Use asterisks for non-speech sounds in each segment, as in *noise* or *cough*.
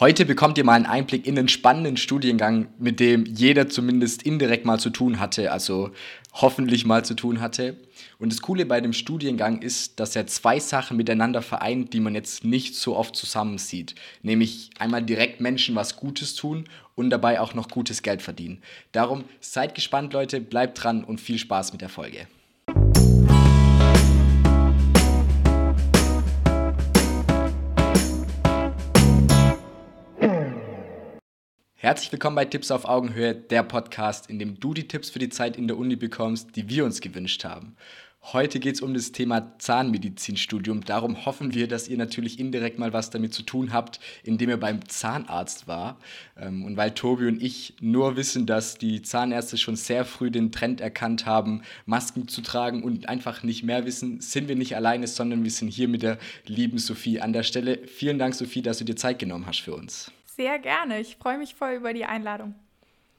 Heute bekommt ihr mal einen Einblick in den spannenden Studiengang, mit dem jeder zumindest indirekt mal zu tun hatte, also hoffentlich mal zu tun hatte. Und das Coole bei dem Studiengang ist, dass er zwei Sachen miteinander vereint, die man jetzt nicht so oft zusammen sieht. Nämlich einmal direkt Menschen was Gutes tun und dabei auch noch gutes Geld verdienen. Darum seid gespannt, Leute, bleibt dran und viel Spaß mit der Folge. Herzlich willkommen bei Tipps auf Augenhöhe, der Podcast, in dem du die Tipps für die Zeit in der Uni bekommst, die wir uns gewünscht haben. Heute geht es um das Thema Zahnmedizinstudium. Darum hoffen wir, dass ihr natürlich indirekt mal was damit zu tun habt, indem ihr beim Zahnarzt war. Ähm, und weil Tobi und ich nur wissen, dass die Zahnärzte schon sehr früh den Trend erkannt haben, Masken zu tragen und einfach nicht mehr wissen, sind wir nicht alleine, sondern wir sind hier mit der lieben Sophie an der Stelle. Vielen Dank, Sophie, dass du dir Zeit genommen hast für uns. Sehr gerne. Ich freue mich voll über die Einladung.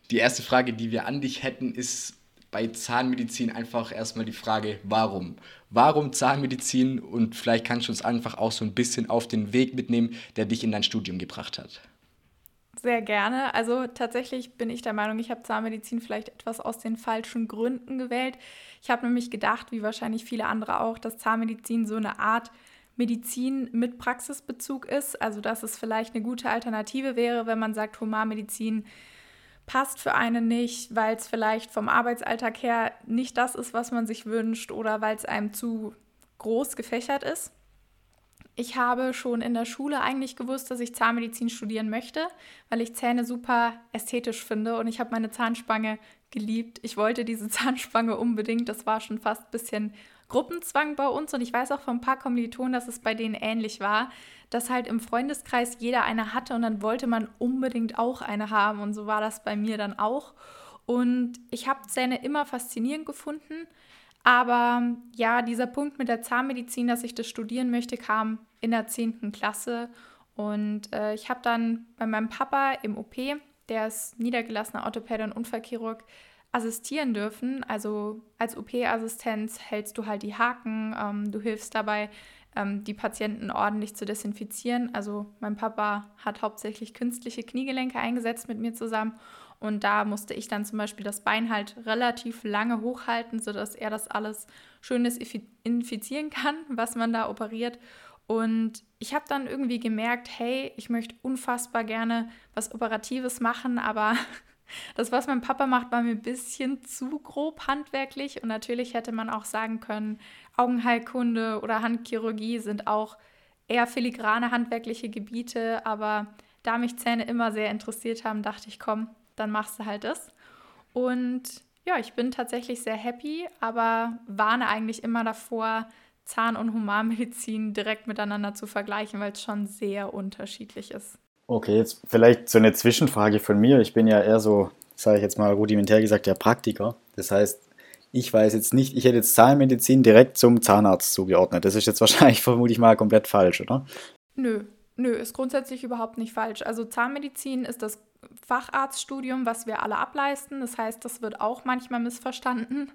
Die erste Frage, die wir an dich hätten, ist bei Zahnmedizin einfach erstmal die Frage, warum? Warum Zahnmedizin? Und vielleicht kannst du uns einfach auch so ein bisschen auf den Weg mitnehmen, der dich in dein Studium gebracht hat. Sehr gerne. Also tatsächlich bin ich der Meinung, ich habe Zahnmedizin vielleicht etwas aus den falschen Gründen gewählt. Ich habe nämlich gedacht, wie wahrscheinlich viele andere auch, dass Zahnmedizin so eine Art Medizin mit Praxisbezug ist. Also dass es vielleicht eine gute Alternative wäre, wenn man sagt, Humanmedizin passt für einen nicht, weil es vielleicht vom Arbeitsalltag her nicht das ist, was man sich wünscht oder weil es einem zu groß gefächert ist. Ich habe schon in der Schule eigentlich gewusst, dass ich Zahnmedizin studieren möchte, weil ich Zähne super ästhetisch finde und ich habe meine Zahnspange geliebt. Ich wollte diese *laughs* Zahnspange unbedingt. Das war schon fast ein bisschen Gruppenzwang bei uns und ich weiß auch von ein paar Kommilitonen, dass es bei denen ähnlich war, dass halt im Freundeskreis jeder eine hatte und dann wollte man unbedingt auch eine haben und so war das bei mir dann auch. Und ich habe Zähne immer faszinierend gefunden, aber ja, dieser Punkt mit der Zahnmedizin, dass ich das studieren möchte, kam in der 10. Klasse und äh, ich habe dann bei meinem Papa im OP, der ist niedergelassener Orthopäde und Unfallchirurg, assistieren dürfen. Also als OP-Assistenz hältst du halt die Haken, ähm, du hilfst dabei, ähm, die Patienten ordentlich zu desinfizieren. Also mein Papa hat hauptsächlich künstliche Kniegelenke eingesetzt mit mir zusammen und da musste ich dann zum Beispiel das Bein halt relativ lange hochhalten, sodass er das alles schön infizieren kann, *laughs* was man da operiert. Und ich habe dann irgendwie gemerkt, hey, ich möchte unfassbar gerne was Operatives machen, aber *laughs* das, was mein Papa macht, war mir ein bisschen zu grob handwerklich. Und natürlich hätte man auch sagen können, Augenheilkunde oder Handchirurgie sind auch eher filigrane handwerkliche Gebiete. Aber da mich Zähne immer sehr interessiert haben, dachte ich, komm, dann machst du halt das. Und ja, ich bin tatsächlich sehr happy, aber warne eigentlich immer davor, Zahn- und Humanmedizin direkt miteinander zu vergleichen, weil es schon sehr unterschiedlich ist. Okay, jetzt vielleicht so eine Zwischenfrage von mir. Ich bin ja eher so, sage ich jetzt mal rudimentär gesagt, der Praktiker. Das heißt, ich weiß jetzt nicht, ich hätte jetzt Zahnmedizin direkt zum Zahnarzt zugeordnet. Das ist jetzt *laughs* wahrscheinlich vermutlich mal komplett falsch, oder? Nö, nö, ist grundsätzlich überhaupt nicht falsch. Also Zahnmedizin ist das Facharztstudium, was wir alle ableisten. Das heißt, das wird auch manchmal missverstanden.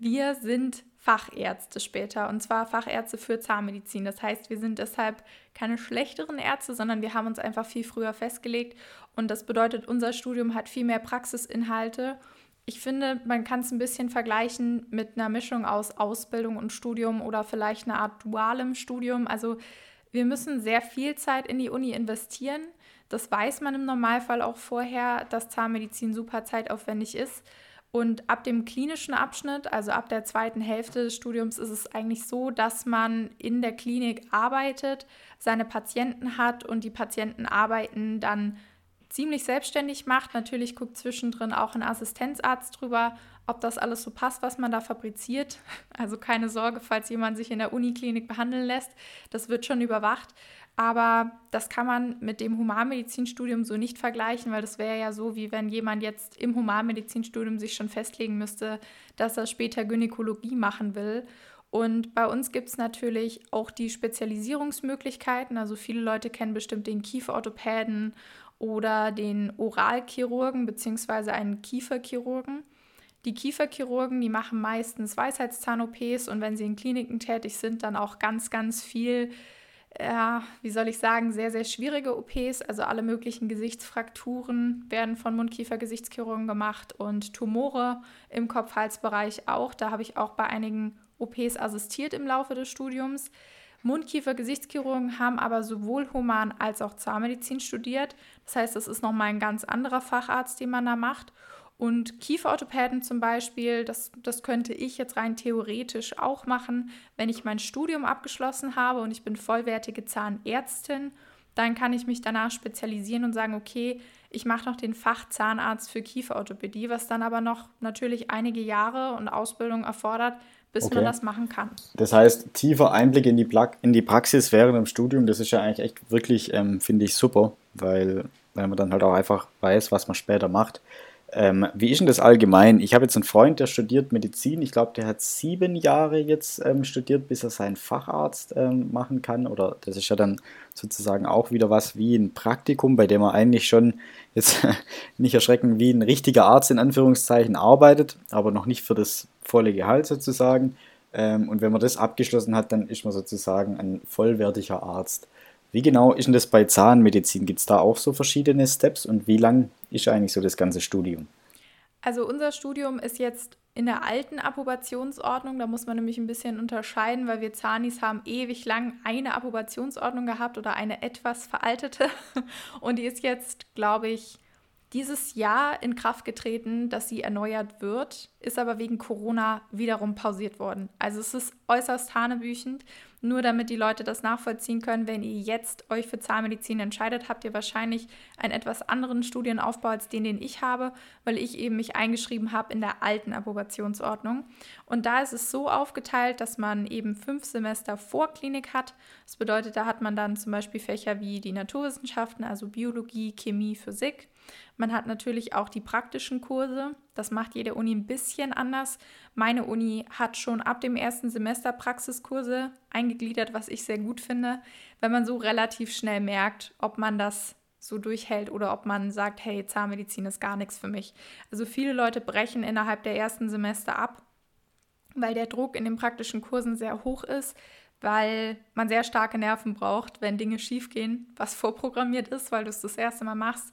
Wir sind Fachärzte später und zwar Fachärzte für Zahnmedizin. Das heißt, wir sind deshalb keine schlechteren Ärzte, sondern wir haben uns einfach viel früher festgelegt und das bedeutet, unser Studium hat viel mehr Praxisinhalte. Ich finde, man kann es ein bisschen vergleichen mit einer Mischung aus Ausbildung und Studium oder vielleicht einer Art dualem Studium. Also wir müssen sehr viel Zeit in die Uni investieren. Das weiß man im Normalfall auch vorher, dass Zahnmedizin super zeitaufwendig ist. Und ab dem klinischen Abschnitt, also ab der zweiten Hälfte des Studiums, ist es eigentlich so, dass man in der Klinik arbeitet, seine Patienten hat und die Patienten arbeiten dann ziemlich selbstständig macht. Natürlich guckt zwischendrin auch ein Assistenzarzt drüber, ob das alles so passt, was man da fabriziert. *laughs* Also keine Sorge, falls jemand sich in der Uniklinik behandeln lässt. Das wird schon überwacht. Aber das kann man mit dem Humanmedizinstudium so nicht vergleichen, weil das wäre ja so, wie wenn jemand jetzt im Humanmedizinstudium sich schon festlegen müsste, dass er später Gynäkologie machen will. Und bei uns gibt es natürlich auch die Spezialisierungsmöglichkeiten. Also viele Leute kennen bestimmt den Kieferorthopäden oder den Oralchirurgen bzw. einen Kieferchirurgen. Die Kieferchirurgen, die machen meistens Weisheitszahn-OPs und wenn sie in Kliniken tätig sind, dann auch ganz, ganz viel ja, wie soll ich sagen, sehr, sehr schwierige OPs. Also alle möglichen Gesichtsfrakturen werden von Mundkiefer-Gesichtschirurgen gemacht und Tumore im Kopf-Hals-Bereich auch. Da habe ich auch bei einigen OPs assistiert im Laufe des Studiums. Mundkiefer-Gesichtschirurgen haben aber sowohl Human- als auch Zahnmedizin studiert. Das heißt, das ist nochmal ein ganz anderer Facharzt, den man da macht. Und Kieferorthopäden zum Beispiel, das, das könnte ich jetzt rein theoretisch auch machen, wenn ich mein Studium abgeschlossen habe und ich bin vollwertige Zahnärztin. Dann kann ich mich danach spezialisieren und sagen, okay, ich mache noch den Fachzahnarzt für Kieferorthopädie, was dann aber noch natürlich einige Jahre und Ausbildung erfordert, bis okay. man das machen kann. Das heißt, tiefer Einblick in die, in die Praxis während dem Studium, das ist ja eigentlich echt wirklich, ähm, finde ich, super, weil, weil man dann halt auch einfach weiß, was man später macht. Ähm, wie ist denn das allgemein? Ich habe jetzt einen Freund, der studiert Medizin. Ich glaube, der hat sieben Jahre jetzt ähm, studiert, bis er seinen Facharzt ähm, machen kann. Oder das ist ja dann sozusagen auch wieder was wie ein Praktikum, bei dem er eigentlich schon jetzt *laughs* nicht erschrecken, wie ein richtiger Arzt in Anführungszeichen arbeitet, aber noch nicht für das volle Gehalt sozusagen. Ähm, und wenn man das abgeschlossen hat, dann ist man sozusagen ein vollwertiger Arzt. Wie genau ist denn das bei Zahnmedizin? Gibt es da auch so verschiedene Steps und wie lang ist eigentlich so das ganze Studium? Also unser Studium ist jetzt in der alten Approbationsordnung, da muss man nämlich ein bisschen unterscheiden, weil wir Zahnis haben ewig lang eine Approbationsordnung gehabt oder eine etwas veraltete *laughs* und die ist jetzt, glaube ich, dieses Jahr in Kraft getreten, dass sie erneuert wird, ist aber wegen Corona wiederum pausiert worden. Also es ist äußerst hanebüchend. Nur damit die Leute das nachvollziehen können, wenn ihr jetzt euch für Zahnmedizin entscheidet, habt ihr wahrscheinlich einen etwas anderen Studienaufbau als den, den ich habe, weil ich eben mich eingeschrieben habe in der alten Approbationsordnung. Und da ist es so aufgeteilt, dass man eben fünf Semester Vorklinik hat. Das bedeutet, da hat man dann zum Beispiel Fächer wie die Naturwissenschaften, also Biologie, Chemie, Physik. Man hat natürlich auch die praktischen Kurse. Das macht jede Uni ein bisschen anders. Meine Uni hat schon ab dem ersten Semester Praxiskurse eingegliedert, was ich sehr gut finde, wenn man so relativ schnell merkt, ob man das so durchhält oder ob man sagt, hey, Zahnmedizin ist gar nichts für mich. Also viele Leute brechen innerhalb der ersten Semester ab, weil der Druck in den praktischen Kursen sehr hoch ist, weil man sehr starke Nerven braucht, wenn Dinge schiefgehen, was vorprogrammiert ist, weil du es das erste Mal machst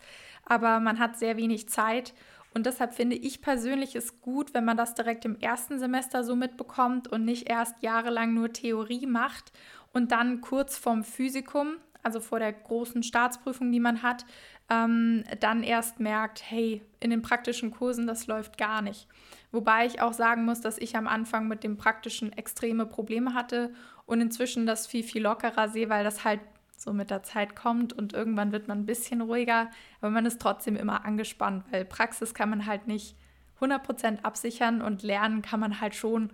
aber man hat sehr wenig Zeit. Und deshalb finde ich persönlich es gut, wenn man das direkt im ersten Semester so mitbekommt und nicht erst jahrelang nur Theorie macht und dann kurz vorm Physikum, also vor der großen Staatsprüfung, die man hat, ähm, dann erst merkt, hey, in den praktischen Kursen, das läuft gar nicht. Wobei ich auch sagen muss, dass ich am Anfang mit dem praktischen extreme Probleme hatte und inzwischen das viel, viel lockerer sehe, weil das halt so mit der Zeit kommt und irgendwann wird man ein bisschen ruhiger, aber man ist trotzdem immer angespannt, weil Praxis kann man halt nicht 100% absichern und lernen kann man halt schon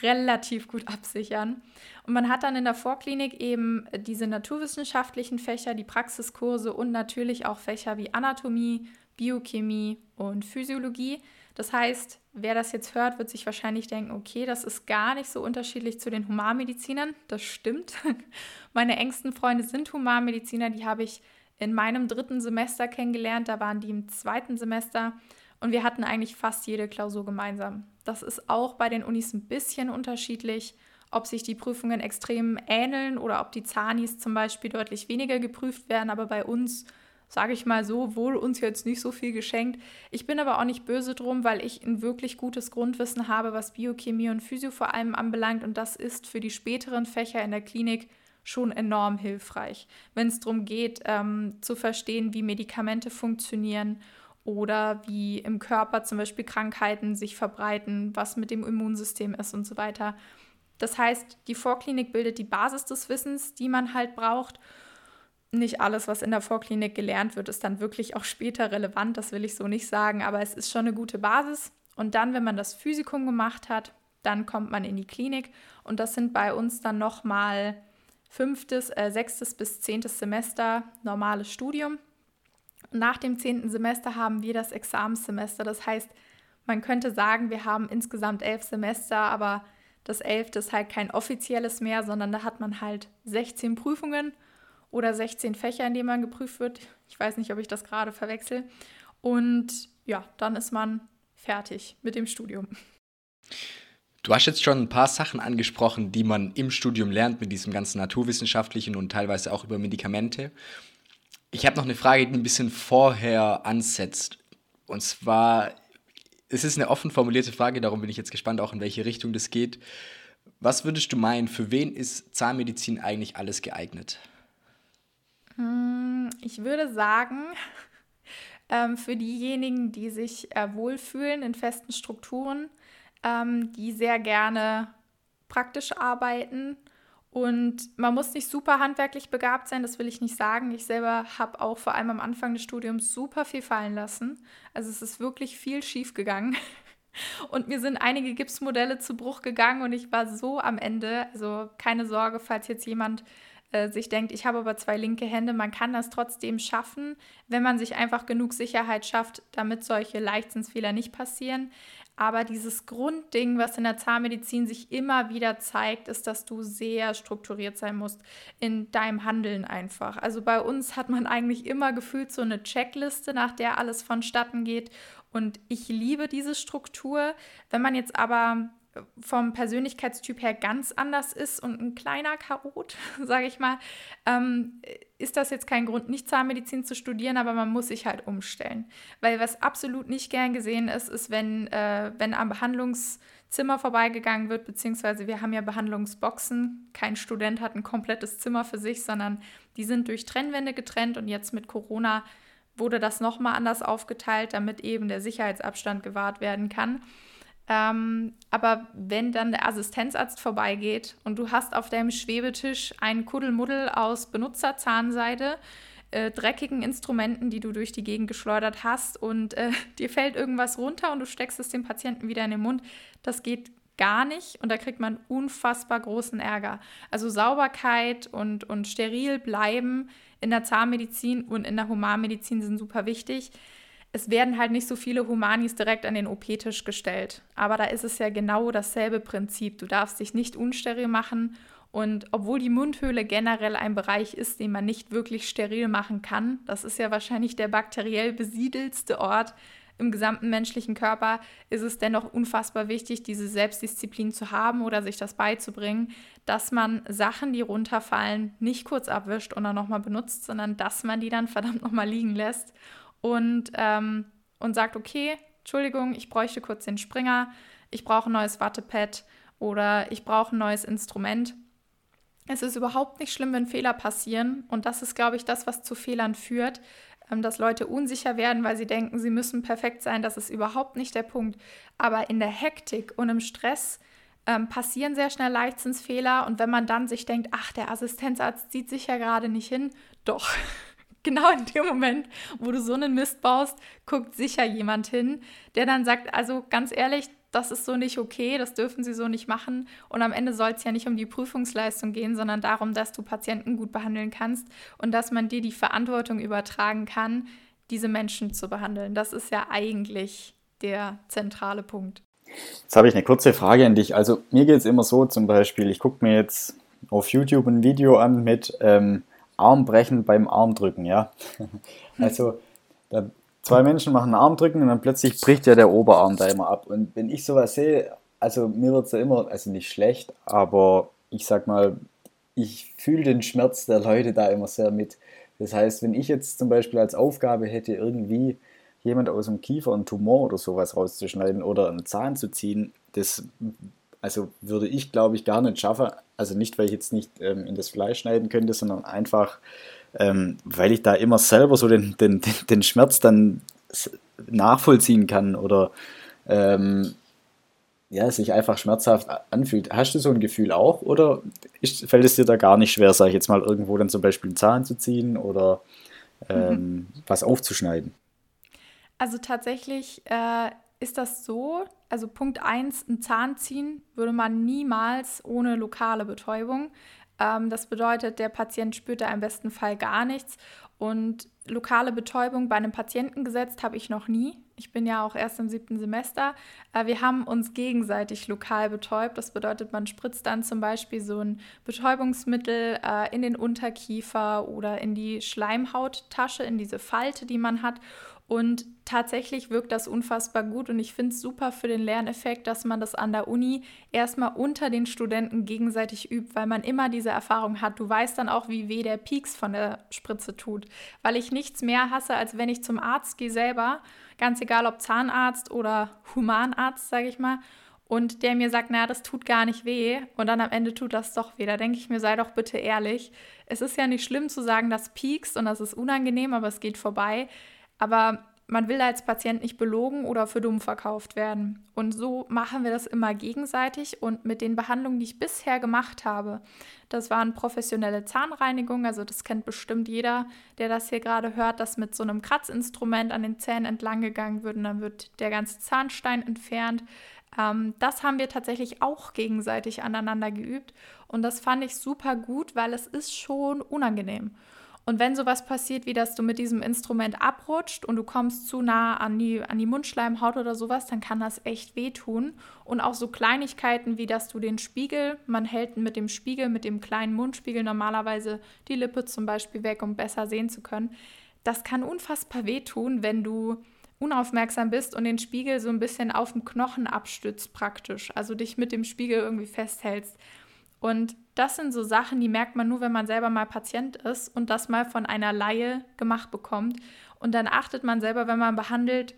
relativ gut *laughs* absichern. Und man hat dann in der Vorklinik eben diese naturwissenschaftlichen Fächer, die Praxiskurse und natürlich auch Fächer wie Anatomie, Biochemie und Physiologie. Das heißt, wer das jetzt hört, wird sich wahrscheinlich denken, okay, das ist gar nicht so unterschiedlich zu den Humanmedizinern. Das stimmt. *laughs* Meine engsten Freunde sind Humanmediziner, die habe ich in meinem dritten Semester kennengelernt, da waren die im zweiten Semester und wir hatten eigentlich fast jede Klausur gemeinsam. Das ist auch bei den Unis ein bisschen unterschiedlich, ob sich die Prüfungen extrem ähneln oder ob die Zanis zum Beispiel deutlich weniger geprüft werden, aber bei uns sage ich mal so, wohl uns jetzt nicht so viel geschenkt. Ich bin aber auch nicht böse drum, weil ich ein wirklich gutes Grundwissen habe, was Biochemie und Physio vor allem anbelangt. Und das ist für die späteren Fächer in der Klinik schon enorm hilfreich, wenn es darum geht, ähm, zu verstehen, wie Medikamente funktionieren oder wie im Körper zum Beispiel Krankheiten sich verbreiten, was mit dem Immunsystem ist und so weiter. Das heißt, die Vorklinik bildet die Basis des Wissens, die man halt braucht nicht alles, was in der Vorklinik gelernt wird, ist dann wirklich auch später relevant. Das will ich so nicht sagen, aber es ist schon eine gute Basis. Und dann, wenn man das Physikum gemacht hat, dann kommt man in die Klinik und das sind bei uns dann nochmal fünftes, äh, sechstes bis zehntes Semester normales Studium. nach dem zehnten Semester haben wir das Examenssemester. Das heißt, man könnte sagen, wir haben insgesamt elf Semester, aber das elfte ist halt kein offizielles mehr, sondern da hat man halt 16 Prüfungen oder 16 Fächer, in denen man geprüft wird. Ich weiß nicht, ob ich das gerade verwechsel. Und ja, dann ist man fertig mit dem Studium. Du hast jetzt schon ein paar Sachen angesprochen, die man im Studium lernt mit diesem ganzen naturwissenschaftlichen und teilweise auch über Medikamente. Ich habe noch eine Frage, die ein bisschen vorher ansetzt. Und zwar, es ist eine offen formulierte Frage, darum bin ich jetzt gespannt, auch in welche Richtung das geht. Was würdest du meinen, für wen ist Zahnmedizin eigentlich alles geeignet? Hm, ich würde sagen, *laughs* ähm, für diejenigen, die sich äh, wohlfühlen in festen Strukturen, ähm, die sehr gerne praktisch arbeiten. Und man muss nicht super handwerklich begabt sein, das will ich nicht sagen. Ich selber habe auch vor allem am Anfang des Studiums super viel fallen lassen. Also es ist wirklich viel schief gegangen. *laughs* Und mir sind einige Gipsmodelle zu Bruch gegangen und ich war so am Ende. Also keine Sorge, falls jetzt jemand äh, sich denkt, ich habe aber zwei linke Hände. Man kann das trotzdem schaffen, wenn man sich einfach genug Sicherheit schafft, damit solche Leichtsinnsfehler nicht passieren. Aber dieses Grundding, was in der Zahnmedizin sich immer wieder zeigt, ist, dass du sehr strukturiert sein musst in deinem Handeln einfach. Also bei uns hat man eigentlich immer gefühlt so eine Checkliste, nach der alles vonstatten geht. Und ich liebe diese Struktur. Wenn man jetzt aber vom Persönlichkeitstyp her ganz anders ist und ein kleiner Chaot, *laughs* sage ich mal, ähm, ist das jetzt kein Grund, nicht Zahnmedizin zu studieren, aber man muss sich halt umstellen. Weil was absolut nicht gern gesehen ist, ist, wenn, äh, wenn am Behandlungszimmer vorbeigegangen wird, beziehungsweise wir haben ja Behandlungsboxen. Kein Student hat ein komplettes Zimmer für sich, sondern die sind durch Trennwände getrennt und jetzt mit Corona wurde das nochmal anders aufgeteilt, damit eben der Sicherheitsabstand gewahrt werden kann. Ähm, aber wenn dann der Assistenzarzt vorbeigeht und du hast auf deinem Schwebetisch einen Kuddelmuddel aus Benutzerzahnseide, äh, dreckigen Instrumenten, die du durch die Gegend geschleudert hast und äh, *laughs* dir fällt irgendwas runter und du steckst es dem Patienten wieder in den Mund, das geht gar nicht und da kriegt man unfassbar großen Ärger. Also Sauberkeit und, und steril bleiben in der Zahnmedizin und in der Humanmedizin sind super wichtig es werden halt nicht so viele Humanis direkt an den OP-Tisch gestellt. Aber da ist es ja genau dasselbe Prinzip. Du darfst dich nicht unsteril machen. Und obwohl die Mundhöhle generell ein Bereich ist, den man nicht wirklich steril machen kann, das ist ja wahrscheinlich der bakteriell besiedelste Ort im gesamten menschlichen Körper, ist es dennoch unfassbar wichtig, diese Selbstdisziplin zu haben oder sich das beizubringen, dass man Sachen, die runterfallen, nicht kurz abwischt und dann nochmal benutzt, sondern dass man die dann *laughs* verdammt nochmal liegen lässt und, ähm, und sagt, okay, Entschuldigung, ich bräuchte kurz den Springer, ich brauche ein neues Wattepad oder ich brauche ein neues Instrument. Es ist überhaupt nicht schlimm, wenn Fehler passieren. Und das ist, glaube ich, das, was zu Fehlern führt, ähm, dass Leute unsicher werden, weil sie denken, sie müssen perfekt sein. Das ist überhaupt nicht der Punkt. Aber in der Hektik und im Stress ähm, passieren sehr schnell Leichtsinnsfehler. Und wenn man dann sich denkt, ach, der Assistenzarzt sieht sich ja gerade nicht hin, doch. Genau in dem Moment, wo du so einen Mist baust, guckt sicher jemand hin, der dann sagt, also ganz ehrlich, das ist so nicht okay, das dürfen sie so nicht machen. Und am Ende soll es ja nicht um die Prüfungsleistung gehen, sondern darum, dass du Patienten gut behandeln kannst und dass man dir die Verantwortung übertragen kann, diese Menschen zu behandeln. Das ist ja eigentlich der zentrale Punkt. Jetzt habe ich eine kurze Frage an dich. Also mir geht es immer so zum Beispiel, ich gucke mir jetzt auf YouTube ein Video an mit ähm, Armbrechen beim Armdrücken, ja. *laughs* also da, zwei Menschen machen Armdrücken und dann plötzlich bricht ja der Oberarm da immer ab. Und wenn ich sowas sehe, also mir wird es ja immer, also nicht schlecht, aber ich sag mal, ich fühle den Schmerz der Leute da immer sehr mit. Das heißt, wenn ich jetzt zum Beispiel als Aufgabe hätte, irgendwie jemand aus dem Kiefer einen Tumor oder sowas rauszuschneiden oder einen Zahn zu ziehen, das also würde ich, glaube ich, gar nicht schaffen. Also nicht, weil ich jetzt nicht ähm, in das Fleisch schneiden könnte, sondern einfach, ähm, weil ich da immer selber so den, den, den Schmerz dann nachvollziehen kann oder ähm, ja, sich einfach schmerzhaft anfühlt. Hast du so ein Gefühl auch oder ist, fällt es dir da gar nicht schwer, sage ich jetzt mal, irgendwo dann zum Beispiel einen Zahn zu ziehen oder ähm, mhm. was aufzuschneiden? Also tatsächlich äh, ist das so, also Punkt 1, ein Zahn ziehen würde man niemals ohne lokale Betäubung. Ähm, das bedeutet, der Patient spürt da im besten Fall gar nichts. Und lokale Betäubung bei einem Patienten gesetzt habe ich noch nie. Ich bin ja auch erst im siebten Semester. Äh, wir haben uns gegenseitig lokal betäubt. Das bedeutet, man spritzt dann zum Beispiel so ein Betäubungsmittel äh, in den Unterkiefer oder in die Schleimhauttasche, in diese Falte, die man hat Und tatsächlich wirkt das unfassbar gut und ich finde es super für den Lerneffekt, dass man das an der Uni erstmal unter den Studenten gegenseitig übt, weil man immer diese Erfahrung hat. Du weißt dann auch, wie weh der Pieks von der Spritze tut, weil ich nichts mehr hasse, als wenn ich zum Arzt gehe selber, ganz egal ob Zahnarzt oder Humanarzt, sage ich mal, und der mir sagt, naja, das tut gar nicht weh und dann am Ende tut das doch weh. Da denke ich mir, sei doch bitte ehrlich. Es ist ja nicht schlimm zu sagen, das piekst und das ist unangenehm, aber es geht vorbei. Aber man will als Patient nicht belogen oder für dumm verkauft werden. Und so machen wir das immer gegenseitig. Und mit den Behandlungen, die ich bisher gemacht habe, das waren professionelle Zahnreinigungen. Also das kennt bestimmt jeder, der das hier gerade hört, dass mit so einem Kratzinstrument an den Zähnen entlang gegangen wird und dann wird der ganze Zahnstein entfernt. Ähm, das haben wir tatsächlich auch gegenseitig aneinander geübt. Und das fand ich super gut, weil es ist schon unangenehm. Und wenn sowas passiert, wie dass du mit diesem Instrument abrutscht und du kommst zu nah an die, an die Mundschleimhaut oder sowas, dann kann das echt wehtun. Und auch so Kleinigkeiten, wie dass du den Spiegel, man hält mit dem Spiegel, mit dem kleinen Mundspiegel normalerweise die Lippe zum Beispiel weg, um besser sehen zu können. Das kann unfassbar wehtun, wenn du unaufmerksam bist und den Spiegel so ein bisschen auf dem Knochen abstützt praktisch, also dich mit dem Spiegel irgendwie festhältst. Und das sind so Sachen, die merkt man nur, wenn man selber mal Patient ist und das mal von einer Laie gemacht bekommt. Und dann achtet man selber, wenn man behandelt,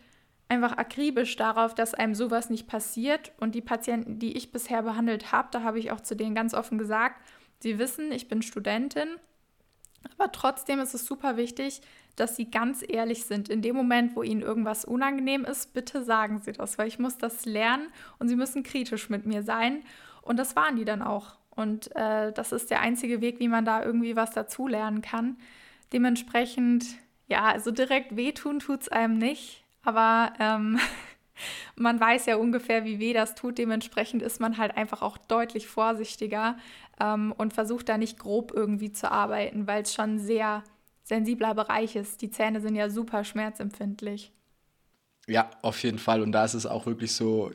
einfach akribisch darauf, dass einem sowas nicht passiert. Und die Patienten, die ich bisher behandelt habe, da habe ich auch zu denen ganz offen gesagt, sie wissen, ich bin Studentin. Aber trotzdem ist es super wichtig, dass sie ganz ehrlich sind. In dem Moment, wo ihnen irgendwas unangenehm ist, bitte sagen sie das, weil ich muss das lernen und sie müssen kritisch mit mir sein. Und das waren die dann auch. Und äh, das ist der einzige Weg, wie man da irgendwie was dazulernen kann. Dementsprechend, ja, also direkt wehtun tut es einem nicht, aber ähm, *laughs* man weiß ja ungefähr, wie weh das tut. Dementsprechend ist man halt einfach auch deutlich vorsichtiger ähm, und versucht da nicht grob irgendwie zu arbeiten, weil es schon sehr sensibler Bereich ist. Die Zähne sind ja super schmerzempfindlich. Ja, auf jeden Fall. Und da ist es auch wirklich so,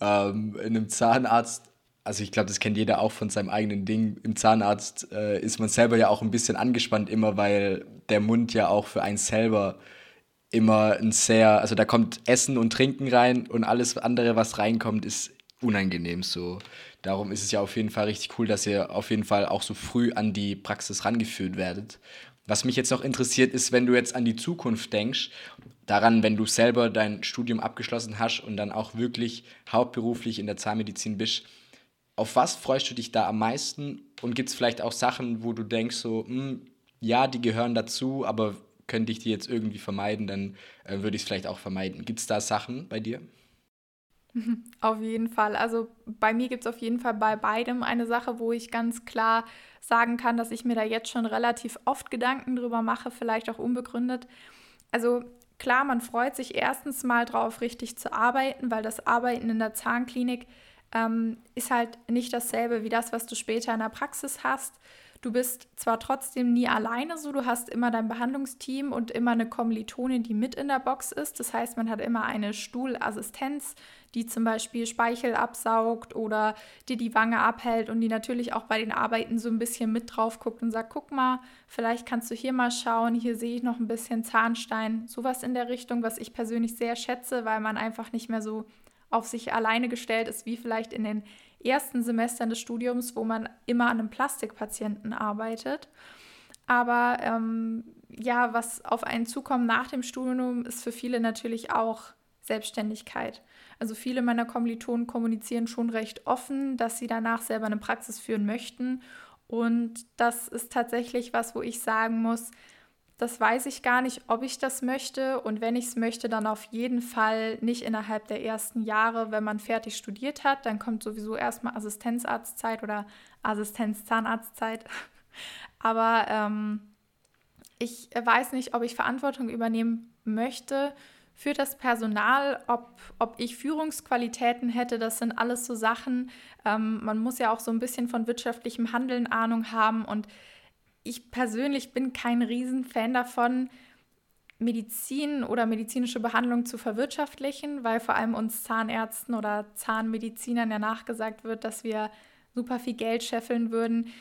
ähm, in einem Zahnarzt also ich glaube, das kennt jeder auch von seinem eigenen Ding. Im Zahnarzt äh, ist man selber ja auch ein bisschen angespannt immer, weil der Mund ja auch für einen selber immer ein sehr, also da kommt Essen und Trinken rein und alles andere, was reinkommt, ist unangenehm so. Darum ist es ja auf jeden Fall richtig cool, dass ihr auf jeden Fall auch so früh an die Praxis rangeführt werdet. Was mich jetzt noch interessiert, ist, wenn du jetzt an die Zukunft denkst, daran, wenn du selber dein Studium abgeschlossen hast und dann auch wirklich hauptberuflich in der Zahnmedizin bist, auf was freust du dich da am meisten? Und gibt es vielleicht auch Sachen, wo du denkst, so, mh, hm, ja, die gehören dazu, aber könnte ich die jetzt irgendwie vermeiden, dann äh, würde ich es vielleicht auch vermeiden. Gibt es da Sachen bei dir? *laughs* Auf jeden Fall. Also bei mir gibt es auf jeden Fall bei beidem eine Sache, wo ich ganz klar sagen kann, dass ich mir da jetzt schon relativ oft Gedanken drüber mache, vielleicht auch unbegründet. Also klar, man freut sich erstens mal drauf, richtig zu arbeiten, weil das Arbeiten in der Zahnklinik ähm, ist halt nicht dasselbe wie das, was du später in der Praxis hast. Du bist zwar trotzdem nie alleine so, du hast immer dein Behandlungsteam und immer eine Kommilitonin, die mit in der Box ist. Das heißt, man hat immer eine Stuhlassistenz, die zum Beispiel Speichel absaugt oder dir die Wange abhält und die natürlich auch bei den Arbeiten so ein bisschen mit drauf guckt und sagt, guck mal, vielleicht kannst du hier mal schauen, hier sehe ich noch ein bisschen Zahnstein. Sowas in der Richtung, was ich persönlich sehr schätze, weil man einfach nicht mehr so auf sich alleine gestellt ist, wie vielleicht in den ersten Semestern des Studiums, wo man immer an einem Plastikpatienten arbeitet. Aber ähm, ja, was auf einen zukommt nach dem Studium, ist für viele natürlich auch Selbstständigkeit. Also viele meiner Kommilitonen kommunizieren schon recht offen, dass sie danach selber eine Praxis führen möchten. Und das ist tatsächlich was, wo ich sagen muss, das weiß ich gar nicht, ob ich das möchte. Und wenn ich es möchte, dann auf jeden Fall nicht innerhalb der ersten Jahre, wenn man fertig studiert hat. Dann kommt sowieso erstmal Assistenzarztzeit oder Assistenzzahnarztzeit. *laughs* Aber ähm, ich weiß nicht, ob ich Verantwortung übernehmen möchte für das Personal, ob, ob ich Führungsqualitäten hätte. Das sind alles so Sachen. Ähm, man muss ja auch so ein bisschen von wirtschaftlichem Handeln Ahnung haben und ich persönlich bin kein Riesenfan davon, Medizin oder medizinische Behandlung zu verwirtschaftlichen, weil vor allem uns Zahnärzten oder Zahnmedizinern ja nachgesagt wird, dass wir super viel Geld scheffeln würden.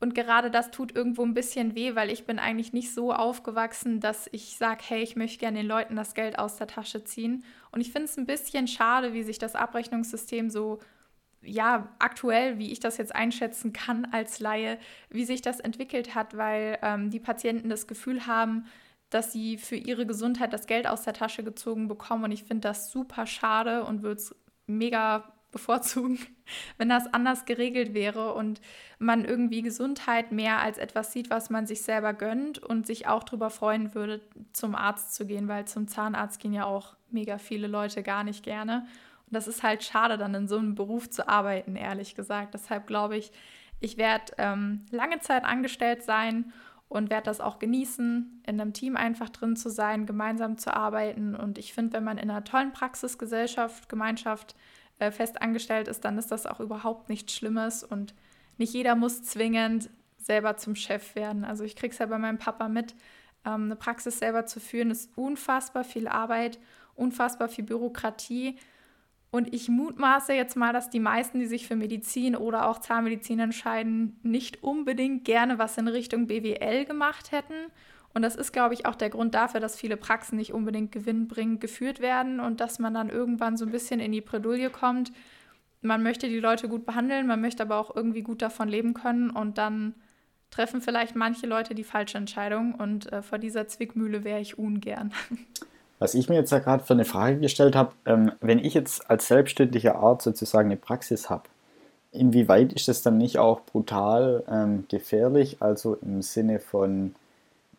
Und gerade das tut irgendwo ein bisschen weh, weil ich bin eigentlich nicht so aufgewachsen, dass ich sage, hey, ich möchte gerne den Leuten das Geld aus der Tasche ziehen. Und ich finde es ein bisschen schade, wie sich das Abrechnungssystem so, ja, aktuell, wie ich das jetzt einschätzen kann als Laie, wie sich das entwickelt hat, weil ähm, die Patienten das Gefühl haben, dass sie für ihre Gesundheit das Geld aus der Tasche gezogen bekommen. Und ich finde das super schade und würde es mega bevorzugen, *laughs* wenn das anders geregelt wäre und man irgendwie Gesundheit mehr als etwas sieht, was man sich selber gönnt und sich auch darüber freuen würde, zum Arzt zu gehen, weil zum Zahnarzt gehen ja auch mega viele Leute gar nicht gerne. Das ist halt schade, dann in so einem Beruf zu arbeiten, ehrlich gesagt. Deshalb glaube ich, ich werde ähm, lange Zeit angestellt sein und werde das auch genießen, in einem Team einfach drin zu sein, gemeinsam zu arbeiten. Und ich finde, wenn man in einer tollen Praxisgesellschaft, Gemeinschaft äh, fest angestellt ist, dann ist das auch überhaupt nichts Schlimmes und nicht jeder muss zwingend selber zum Chef werden. Also ich kriege es ja bei meinem Papa mit. Ähm, eine Praxis selber zu führen ist unfassbar viel Arbeit, unfassbar viel Bürokratie. Und ich mutmaße jetzt mal, dass die meisten, die sich für Medizin oder auch Zahnmedizin entscheiden, nicht unbedingt gerne was in Richtung BWL gemacht hätten und das ist, glaube ich, auch der Grund dafür, dass viele Praxen nicht unbedingt gewinnbringend geführt werden und dass man dann irgendwann so ein bisschen in die Bredouille kommt. Man möchte die Leute gut behandeln, man möchte aber auch irgendwie gut davon leben können und dann treffen vielleicht manche Leute die falsche Entscheidung und äh, vor dieser Zwickmühle wäre ich ungern. *laughs* Was ich mir jetzt ja gerade für eine Frage gestellt habe, ähm, wenn ich jetzt als selbstständiger Arzt sozusagen eine Praxis habe, inwieweit ist das dann nicht auch brutal ähm, gefährlich, also im Sinne von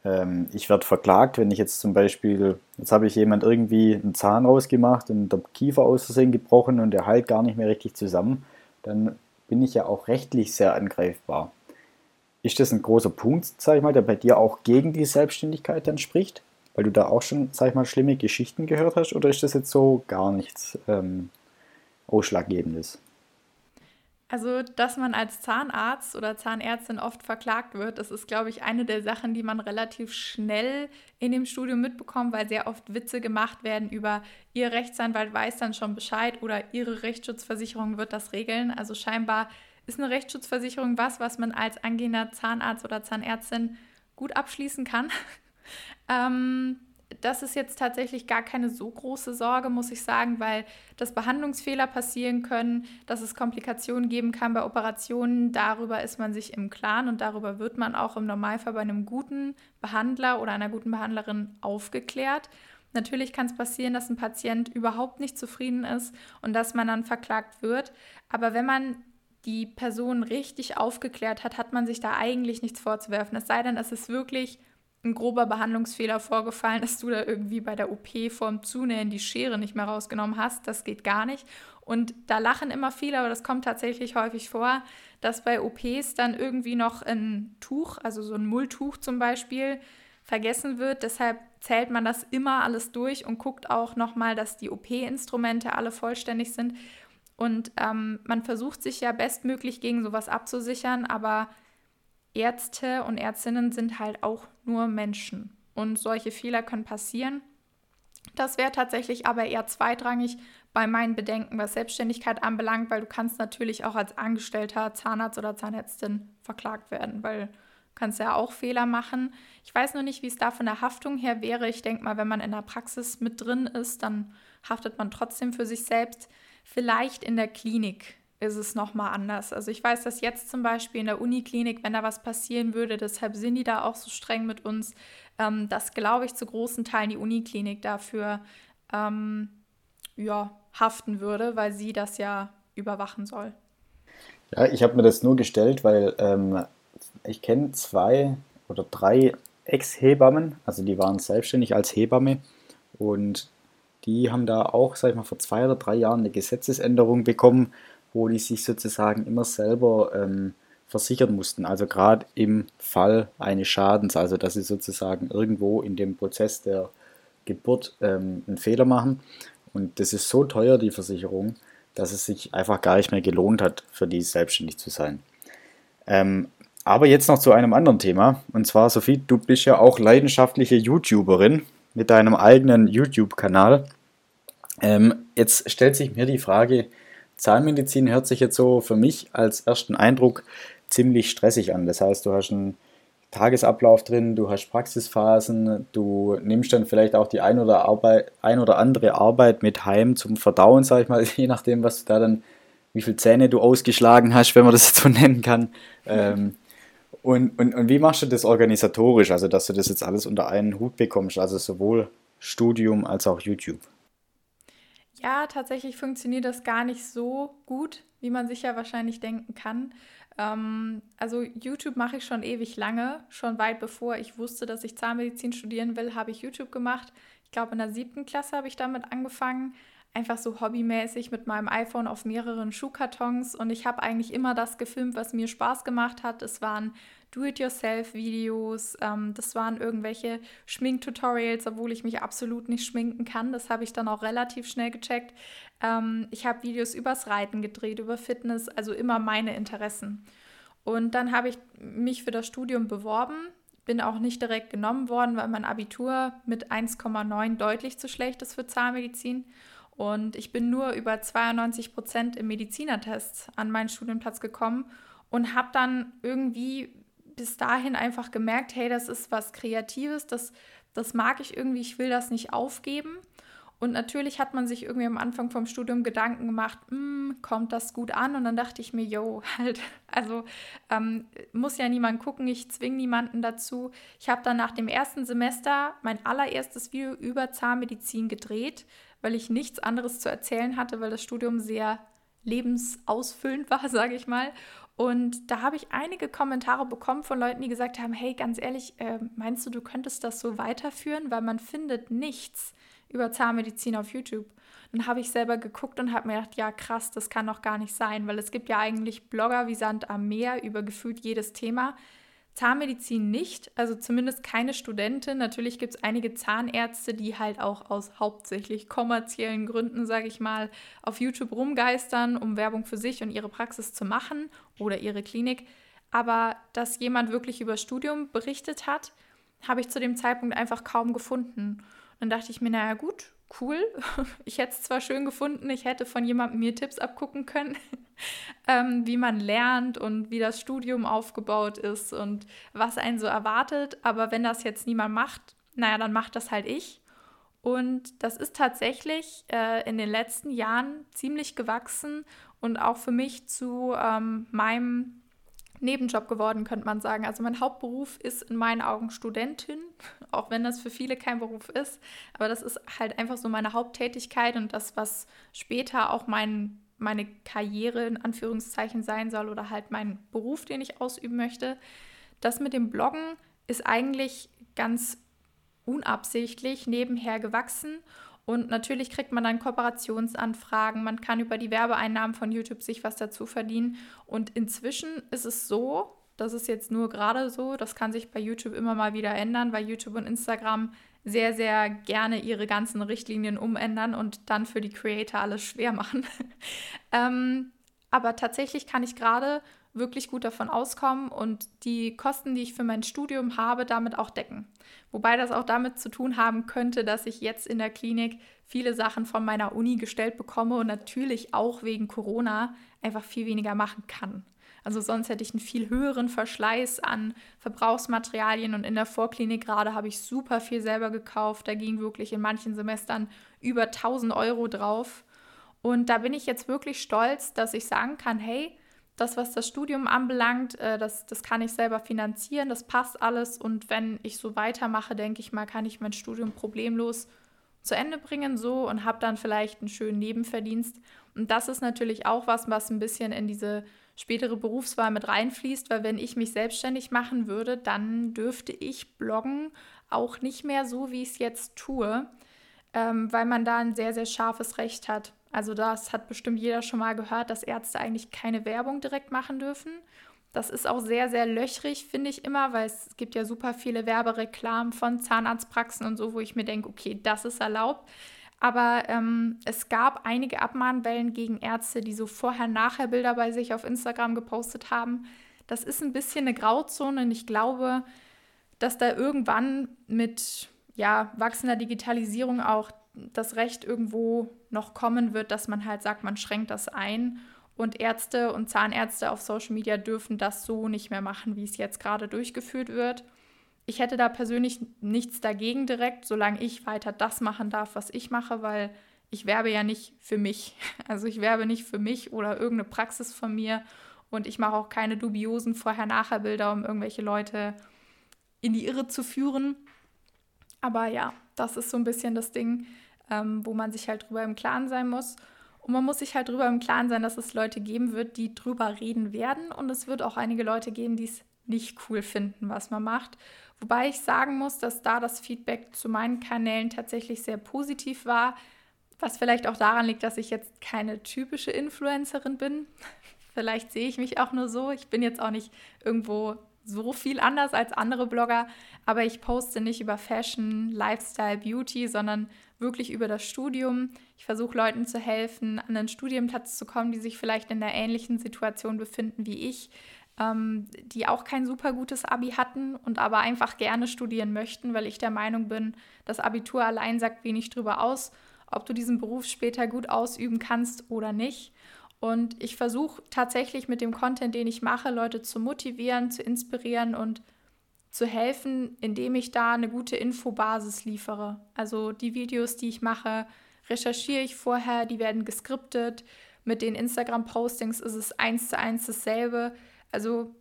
ähm, ich werde verklagt, wenn ich jetzt zum Beispiel, jetzt habe ich jemand irgendwie einen Zahn rausgemacht und der Kiefer aus Versehen gebrochen und der heilt gar nicht mehr richtig zusammen, dann bin ich ja auch rechtlich sehr angreifbar. Ist das ein großer Punkt, sag ich mal, der bei dir auch gegen die Selbstständigkeit dann spricht? Weil du da auch schon, sag ich mal, schlimme Geschichten gehört hast? Oder ist das jetzt so gar nichts ähm, Ausschlaggebendes? Also, dass man als Zahnarzt oder Zahnärztin oft verklagt wird, das ist, glaube ich, eine der Sachen, die man relativ schnell in dem Studium mitbekommt, weil sehr oft Witze gemacht werden über, ihr Rechtsanwalt weiß dann schon Bescheid oder ihre Rechtsschutzversicherung wird das regeln. Also scheinbar ist eine Rechtsschutzversicherung was, was man als angehender Zahnarzt oder Zahnärztin gut abschließen kann. Ähm, das ist jetzt tatsächlich gar keine so große Sorge, muss ich sagen, weil dass Behandlungsfehler passieren können, dass es Komplikationen geben kann bei Operationen, darüber ist man sich im Klaren und darüber wird man auch im Normalfall bei einem guten Behandler oder einer guten Behandlerin aufgeklärt. Natürlich kann es passieren, dass ein Patient überhaupt nicht zufrieden ist und dass man dann verklagt wird. Aber wenn man die Person richtig aufgeklärt hat, hat man sich da eigentlich nichts vorzuwerfen. Es sei denn, es ist wirklich ein grober Behandlungsfehler vorgefallen, dass du da irgendwie bei der OP vorm Zunähen die Schere nicht mehr rausgenommen hast. Das geht gar nicht. Und da lachen immer viele, aber das kommt tatsächlich häufig vor, dass bei OPs dann irgendwie noch ein Tuch, also so ein Mulltuch zum Beispiel, vergessen wird. Deshalb zählt man das immer alles durch und guckt auch nochmal, dass die OP-Instrumente alle vollständig sind. Und ähm, man versucht sich ja bestmöglich gegen sowas abzusichern, aber Ärzte und Ärztinnen sind halt auch nur Menschen. Und solche Fehler können passieren. Das wäre tatsächlich aber eher zweitrangig bei meinen Bedenken, was Selbstständigkeit anbelangt, weil du kannst natürlich auch als Angestellter Zahnarzt oder Zahnärztin verklagt werden, weil kannst ja auch Fehler machen. Ich weiß nur nicht, wie es da von der Haftung her wäre. Ich denke mal, wenn man in der Praxis mit drin ist, dann haftet man trotzdem für sich selbst. Vielleicht in der Klinik ist es nochmal anders. Also ich weiß, dass jetzt zum Beispiel in der Uniklinik, wenn da was passieren würde, deshalb sind die da auch so streng mit uns, ähm, dass, glaube ich, zu großen Teilen die Uniklinik dafür ähm, ja, haften würde, weil sie das ja überwachen soll. Ja, ich habe mir das nur gestellt, weil ähm, ich kenne zwei oder drei Ex-Hebammen, also die waren selbstständig als Hebamme und die haben da auch, sag ich mal, vor zwei oder drei Jahren eine Gesetzesänderung bekommen, wo die sich sozusagen immer selber ähm, versichern mussten. Also gerade im Fall eines Schadens, also dass sie sozusagen irgendwo in dem Prozess der Geburt ähm, einen Fehler machen. Und das ist so teuer, die Versicherung, dass es sich einfach gar nicht mehr gelohnt hat, für die selbstständig zu sein. Ähm, aber jetzt noch zu einem anderen Thema. Und zwar, Sophie, du bist ja auch leidenschaftliche YouTuberin mit deinem eigenen YouTube-Kanal. Ähm, jetzt stellt sich mir die Frage, Zahnmedizin hört sich jetzt so für mich als ersten Eindruck ziemlich stressig an. Das heißt, du hast einen Tagesablauf drin, du hast Praxisphasen, du nimmst dann vielleicht auch die ein oder, Arbeit, ein oder andere Arbeit mit heim zum Verdauen, sag ich mal, *laughs* je nachdem, was du da dann, wie viele Zähne du ausgeschlagen hast, wenn man das jetzt so *laughs* nennen kann. Ähm, und, und, und wie machst du das organisatorisch, also dass du das jetzt alles unter einen Hut bekommst, also sowohl Studium als auch YouTube? Ja, tatsächlich funktioniert das gar nicht so gut, wie man sich ja wahrscheinlich denken kann. Ähm, also YouTube mache ich schon ewig lange. Schon weit bevor ich wusste, dass ich Zahnmedizin studieren will, habe ich YouTube gemacht. Ich glaube, in der siebten Klasse habe ich damit angefangen. Einfach so hobbymäßig mit meinem iPhone auf mehreren Schuhkartons. Und ich habe eigentlich immer das gefilmt, was mir Spaß gemacht hat. Es waren Do-it-yourself-Videos, ähm, das waren irgendwelche Schminktutorials, obwohl ich mich absolut nicht schminken kann. Das habe ich dann auch relativ schnell gecheckt. Ähm, ich habe Videos übers Reiten gedreht, über Fitness, also immer meine Interessen. Und dann habe ich mich für das Studium beworben, bin auch nicht direkt genommen worden, weil mein Abitur mit 1,9 deutlich zu schlecht ist für Zahnmedizin. Und ich bin nur über 92 Prozent im Medizinertest an meinen Studienplatz gekommen und habe dann irgendwie bis dahin einfach gemerkt, hey, das ist was Kreatives, das, das mag ich irgendwie, ich will das nicht aufgeben. Und natürlich hat man sich irgendwie am Anfang vom Studium Gedanken gemacht, hm, kommt das gut an? Und dann dachte ich mir, yo, *laughs* halt, also ähm, muss ja niemand gucken, ich zwinge niemanden dazu. Ich habe dann nach dem ersten Semester mein allererstes Video über Zahnmedizin gedreht, weil ich nichts anderes zu erzählen hatte, weil das Studium sehr lebensausfüllend *laughs* war, sage ich mal. Und da habe ich einige Kommentare bekommen von Leuten, die gesagt haben, hey, ganz ehrlich, äh, meinst du, du könntest das so weiterführen? Weil man findet nichts über Zahnmedizin auf YouTube. Dann habe ich selber geguckt und habe mir gedacht, ja krass, das kann doch gar nicht sein, weil es gibt ja eigentlich Blogger wie Sand am Meer über gefühlt jedes Thema. Zahnmedizin nicht, also zumindest keine Studentin. Natürlich gibt es einige Zahnärzte, die halt auch aus hauptsächlich kommerziellen Gründen, sage ich mal, auf YouTube rumgeistern, um Werbung für sich und ihre Praxis zu machen oder ihre Klinik. Aber dass jemand wirklich über Studium berichtet hat, habe ich zu dem Zeitpunkt einfach kaum gefunden. Und dann dachte ich mir, naja gut, cool. *laughs* Ich hätte es zwar schön gefunden, ich hätte von jemandem mir Tipps abgucken können, *laughs* ähm, wie man lernt und wie das Studium aufgebaut ist und was einen so erwartet. Aber wenn das jetzt niemand macht, naja, dann macht das halt ich. Und das ist tatsächlich äh, in den letzten Jahren ziemlich gewachsen und auch für mich zu ähm, meinem Nebenjob geworden, könnte man sagen. Also mein Hauptberuf ist in meinen Augen Studentin, *laughs* auch wenn das für viele kein Beruf ist. Aber das ist halt einfach so meine Haupttätigkeit und das, was später auch mein, meine Karriere in Anführungszeichen sein soll oder halt mein Beruf, den ich ausüben möchte. Das mit dem Bloggen ist eigentlich ganz unabsichtlich nebenher gewachsen und natürlich kriegt man dann Kooperationsanfragen, man kann über die Werbeeinnahmen von YouTube sich was dazu verdienen. Und inzwischen ist es so, das ist jetzt nur gerade so, das kann sich bei YouTube immer mal wieder ändern, weil YouTube und Instagram sehr, sehr gerne ihre ganzen Richtlinien umändern und dann für die Creator alles schwer machen. *laughs* ähm, aber tatsächlich kann ich gerade wirklich gut davon auskommen und die Kosten, die ich für mein Studium habe, damit auch decken. Wobei das auch damit zu tun haben könnte, dass ich jetzt in der Klinik viele Sachen von meiner Uni gestellt bekomme und natürlich auch wegen Corona einfach viel weniger machen kann. Also sonst hätte ich einen viel höheren Verschleiß an Verbrauchsmaterialien und in der Vorklinik gerade habe ich super viel selber gekauft. Da ging wirklich in manchen Semestern über 1000 Euro drauf. Und da bin ich jetzt wirklich stolz, dass ich sagen kann, hey, das, was das Studium anbelangt, äh, das, das kann ich selber finanzieren, das passt alles. Und wenn ich so weitermache, denke ich mal, kann ich mein Studium problemlos zu Ende bringen so und habe dann vielleicht einen schönen Nebenverdienst. Und das ist natürlich auch was, was ein bisschen in diese spätere Berufswahl mit reinfließt, weil wenn ich mich selbstständig machen würde, dann dürfte ich bloggen auch nicht mehr so, wie ich es jetzt tue, ähm, weil man da ein sehr, sehr scharfes Recht hat. Also das hat bestimmt jeder schon mal gehört, dass Ärzte eigentlich keine Werbung direkt machen dürfen. Das ist auch sehr, sehr löchrig, finde ich immer, weil es gibt ja super viele Werbereklamen von Zahnarztpraxen und so, wo ich mir denke, okay, das ist erlaubt. Aber ähm, es gab einige Abmahnwellen gegen Ärzte, die so vorher-nachher Bilder bei sich auf Instagram gepostet haben. Das ist ein bisschen eine Grauzone und ich glaube, dass da irgendwann mit ja, wachsender Digitalisierung auch das Recht irgendwo noch kommen wird, dass man halt sagt, man schränkt das ein. Und Ärzte und Zahnärzte auf Social Media dürfen das so nicht mehr machen, wie es jetzt gerade durchgeführt wird. Ich hätte da persönlich nichts dagegen direkt, solange ich weiter das machen darf, was ich mache, weil ich werbe ja nicht für mich. *laughs* Also ich werbe nicht für mich oder irgendeine Praxis von mir und ich mache auch keine dubiosen Vorher-Nachher-Bilder, um irgendwelche Leute in die Irre zu führen. Aber ja, das ist so ein bisschen das Ding, ähm, wo man sich halt drüber im Klaren sein muss. Und man muss sich halt drüber im Klaren sein, dass es Leute geben wird, die drüber reden werden. Und es wird auch einige Leute geben, die es nicht cool finden, was man macht. Wobei ich sagen muss, dass da das Feedback zu meinen Kanälen tatsächlich sehr positiv war. Was vielleicht auch daran liegt, dass ich jetzt keine typische Influencerin bin. *laughs* Vielleicht sehe ich mich auch nur so. Ich bin jetzt auch nicht irgendwo so viel anders als andere Blogger, aber ich poste nicht über Fashion, Lifestyle, Beauty, sondern wirklich über das Studium. Ich versuche Leuten zu helfen, an einen Studienplatz zu kommen, die sich vielleicht in einer ähnlichen Situation befinden wie ich, ähm, die auch kein super gutes Abi hatten und aber einfach gerne studieren möchten, weil ich der Meinung bin, das Abitur allein sagt wenig darüber aus, ob du diesen Beruf später gut ausüben kannst oder nicht. Und ich versuche tatsächlich mit dem Content, den ich mache, Leute zu motivieren, zu inspirieren und zu helfen, indem ich da eine gute Infobasis liefere. Also die Videos, die ich mache, recherchiere ich vorher, die werden geskriptet. Mit den Instagram-Postings ist es eins zu eins dasselbe. Also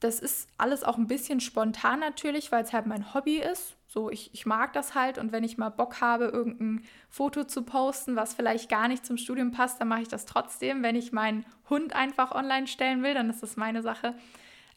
das ist alles auch ein bisschen spontan natürlich, weil es halt mein Hobby ist. So, ich, ich mag das halt und wenn ich mal Bock habe, irgendein Foto zu posten, was vielleicht gar nicht zum Studium passt, dann mache ich das trotzdem. Wenn ich meinen Hund einfach online stellen will, dann ist das meine Sache.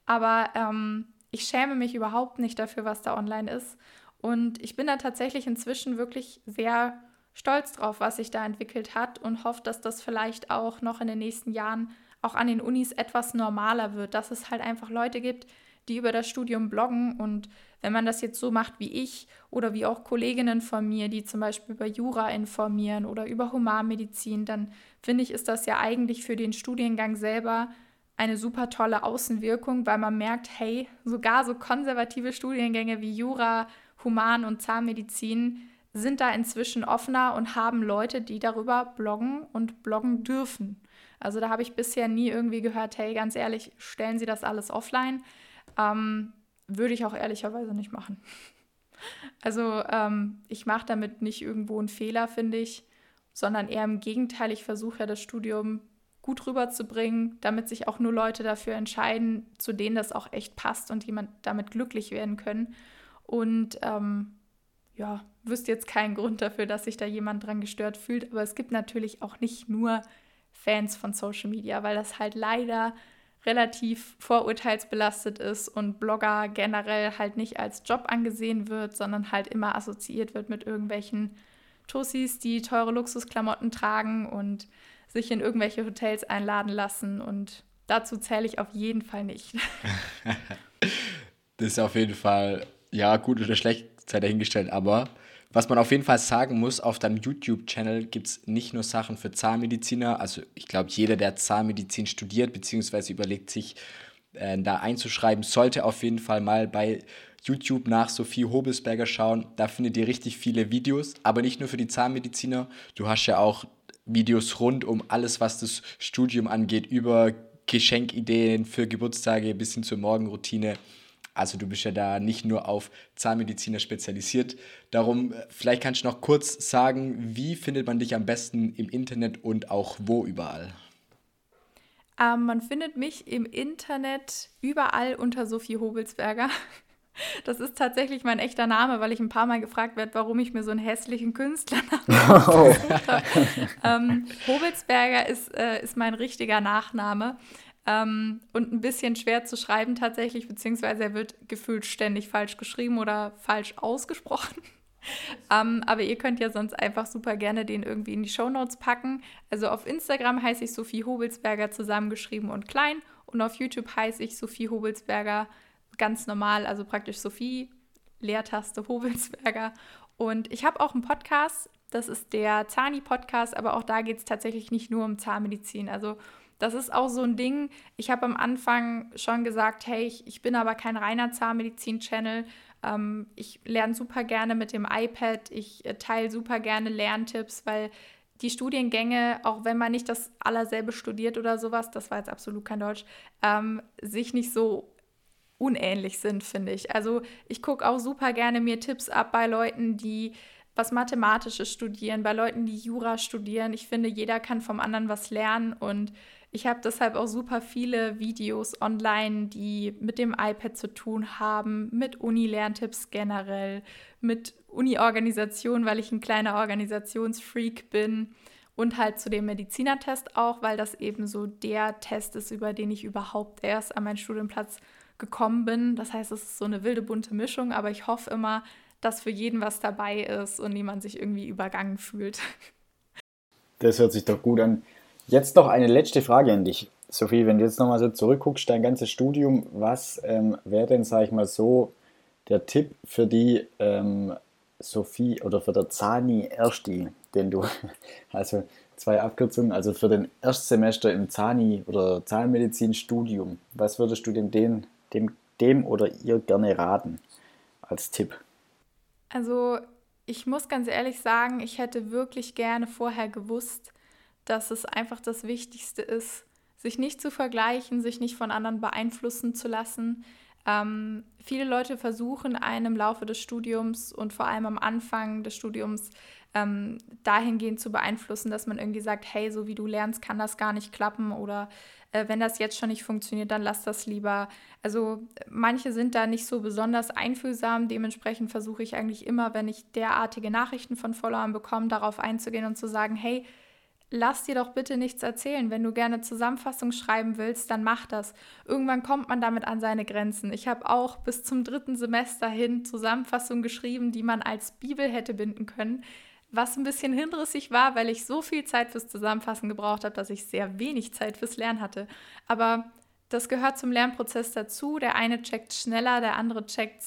Aber ähm, ich schäme mich überhaupt nicht dafür, was da online ist. Und ich bin da tatsächlich inzwischen wirklich sehr stolz drauf, was sich da entwickelt hat und hoffe, dass das vielleicht auch noch in den nächsten Jahren auch an den Unis etwas normaler wird, dass es halt einfach Leute gibt, die über das Studium bloggen. Und wenn man das jetzt so macht wie ich oder wie auch Kolleginnen von mir, die zum Beispiel über Jura informieren oder über Humanmedizin, dann finde ich, ist das ja eigentlich für den Studiengang selber eine super tolle Außenwirkung, weil man merkt, hey, sogar so konservative Studiengänge wie Jura, Human und Zahnmedizin sind da inzwischen offener und haben Leute, die darüber bloggen und bloggen dürfen. Also da habe ich bisher nie irgendwie gehört, hey, ganz ehrlich, stellen Sie das alles offline. Ähm, würde ich auch ehrlicherweise nicht machen. *laughs* Also ähm, ich mache damit nicht irgendwo einen Fehler, finde ich, sondern eher im Gegenteil, ich versuche ja das Studium gut rüberzubringen, damit sich auch nur Leute dafür entscheiden, zu denen das auch echt passt und jemand damit glücklich werden können. Und ähm, ja, wüsste jetzt keinen Grund dafür, dass sich da jemand dran gestört fühlt. Aber es gibt natürlich auch nicht nur Fans von Social Media, weil das halt leider relativ vorurteilsbelastet ist und Blogger generell halt nicht als Job angesehen wird, sondern halt immer assoziiert wird mit irgendwelchen Tussis, die teure Luxusklamotten tragen und sich in irgendwelche Hotels einladen lassen. Und dazu zähle ich auf jeden Fall nicht. *laughs* das ist auf jeden Fall, ja, gut oder schlecht, sei dahingestellt, aber was man auf jeden Fall sagen muss, auf deinem YouTube-Channel gibt es nicht nur Sachen für Zahnmediziner. Also ich glaube, jeder, der Zahnmedizin studiert bzw. überlegt sich, äh, da einzuschreiben, sollte auf jeden Fall mal bei YouTube nach Sophie Hobelsberger schauen. Da findet ihr richtig viele Videos, aber nicht nur für die Zahnmediziner. Du hast ja auch Videos rund um alles, was das Studium angeht, über Geschenkideen für Geburtstage bis hin zur Morgenroutine. Also du bist ja da nicht nur auf Zahnmediziner spezialisiert. Darum, äh, vielleicht kannst du noch kurz sagen, wie findet man dich am besten im Internet und auch wo überall? Ähm, man findet mich im Internet überall unter Sophie Hobelsberger. *laughs* Das ist tatsächlich mein echter Name, weil ich ein paar Mal gefragt werde, warum ich mir so einen hässlichen Künstlernamen *laughs* oh. ähm, Hobelsberger ist, äh, ist mein richtiger Nachname. Ähm, und ein bisschen schwer zu schreiben tatsächlich, beziehungsweise er wird gefühlt ständig falsch geschrieben oder falsch ausgesprochen. *laughs* ähm, aber ihr könnt ja sonst einfach super gerne den irgendwie in die Shownotes packen. Also auf Instagram heiße ich Sophie Hobelsberger zusammengeschrieben und klein und auf YouTube heiße ich Sophie Hobelsberger ganz normal, also praktisch Sophie, Leertaste Hobelsberger. Und ich habe auch einen Podcast, das ist der Zani-Podcast, aber auch da geht es tatsächlich nicht nur um Zahnmedizin. Also das ist auch so ein Ding. Ich habe am Anfang schon gesagt, hey, ich, ich bin aber kein reiner Zahnmedizin-Channel. Ähm, ich lerne super gerne mit dem iPad. Ich äh, teile super gerne Lerntipps, weil die Studiengänge, auch wenn man nicht das allerselbe studiert oder sowas, das war jetzt absolut kein Deutsch, ähm, sich nicht so unähnlich sind, finde ich. Also ich gucke auch super gerne mir Tipps ab bei Leuten, die was Mathematisches studieren, bei Leuten, die Jura studieren. Ich finde, jeder kann vom anderen was lernen und ich habe deshalb auch super viele Videos online, die mit dem iPad zu tun haben, mit Uni-Lerntipps generell, mit Uni-Organisation, weil ich ein kleiner Organisationsfreak bin und halt zu dem Medizinertest auch, weil das eben so der Test ist, über den ich überhaupt erst an meinen Studienplatz gekommen bin. Das heißt, es ist so eine wilde bunte Mischung, aber ich hoffe immer, dass für jeden was dabei ist und niemand sich irgendwie übergangen fühlt. *laughs* Das hört sich doch gut an. Jetzt noch eine letzte Frage an dich. Sophie, wenn du jetzt nochmal so zurückguckst, dein ganzes Studium, was ähm, wäre denn, sag ich mal so, der Tipp für die ähm, Sophie oder für der Zani Ersti, den du, *laughs* also zwei Abkürzungen, also für den Erstsemester im Zani oder Zahnmedizinstudium, was würdest du dem, dem, dem, dem oder ihr gerne raten als Tipp? Also ich muss ganz ehrlich sagen, ich hätte wirklich gerne vorher gewusst, dass es einfach das Wichtigste ist, sich nicht zu vergleichen, sich nicht von anderen beeinflussen zu lassen. Ähm, viele Leute versuchen einen im Laufe des Studiums und vor allem am Anfang des Studiums ähm, dahingehend zu beeinflussen, dass man irgendwie sagt, hey, so wie du lernst, kann das gar nicht klappen oder äh, wenn das jetzt schon nicht funktioniert, dann lass das lieber. Also manche sind da nicht so besonders einfühlsam. Dementsprechend versuche ich eigentlich immer, wenn ich derartige Nachrichten von Followern bekomme, darauf einzugehen und zu sagen, hey, lass dir doch bitte nichts erzählen. Wenn du gerne Zusammenfassung schreiben willst, dann mach das. Irgendwann kommt man damit an seine Grenzen. Ich habe auch bis zum dritten Semester hin Zusammenfassungen geschrieben, die man als Bibel hätte binden können was ein bisschen hinrissig war, weil ich so viel Zeit fürs Zusammenfassen gebraucht habe, dass ich sehr wenig Zeit fürs Lernen hatte. Aber das gehört zum Lernprozess dazu. Der eine checkt schneller, der andere checkt